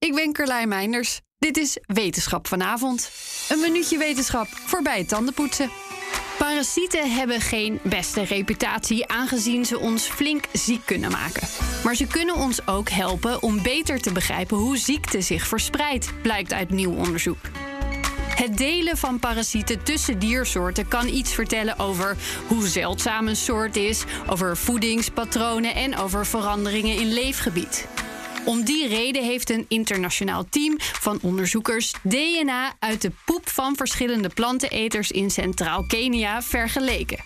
Ik ben Carlijn Meinders. Dit is Wetenschap vanavond. Een minuutje wetenschap voorbij het tandenpoetsen. Parasieten hebben geen beste reputatie aangezien ze ons flink ziek kunnen maken. Maar ze kunnen ons ook helpen om beter te begrijpen hoe ziekte zich verspreidt, blijkt uit nieuw onderzoek. Het delen van parasieten tussen diersoorten kan iets vertellen over hoe zeldzaam een soort is, over voedingspatronen en over veranderingen in leefgebied. Om die reden heeft een internationaal team van onderzoekers DNA uit de poep van verschillende planteneters in Centraal Kenia vergeleken.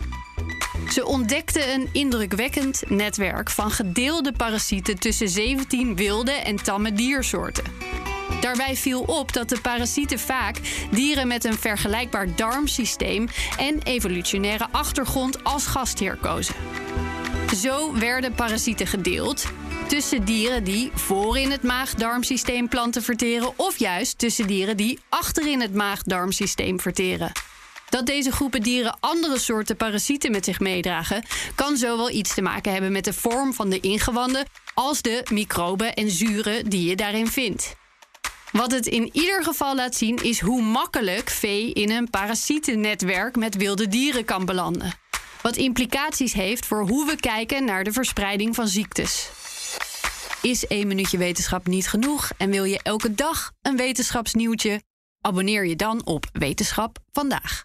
Ze ontdekten een indrukwekkend netwerk van gedeelde parasieten tussen 17 wilde en tamme diersoorten. Daarbij viel op dat de parasieten vaak dieren met een vergelijkbaar darmsysteem en evolutionaire achtergrond als gastheer kozen. Zo werden parasieten gedeeld tussen dieren die voor in het maag-darmsysteem planten verteren of juist tussen dieren die achter in het maag-darmsysteem verteren. Dat deze groepen dieren andere soorten parasieten met zich meedragen, kan zowel iets te maken hebben met de vorm van de ingewanden als de microben en zuren die je daarin vindt. Wat het in ieder geval laat zien is hoe makkelijk vee in een parasietennetwerk met wilde dieren kan belanden. Wat implicaties heeft voor hoe we kijken naar de verspreiding van ziektes. Is één minuutje wetenschap niet genoeg en wil je elke dag een wetenschapsnieuwtje? Abonneer je dan op Wetenschap vandaag.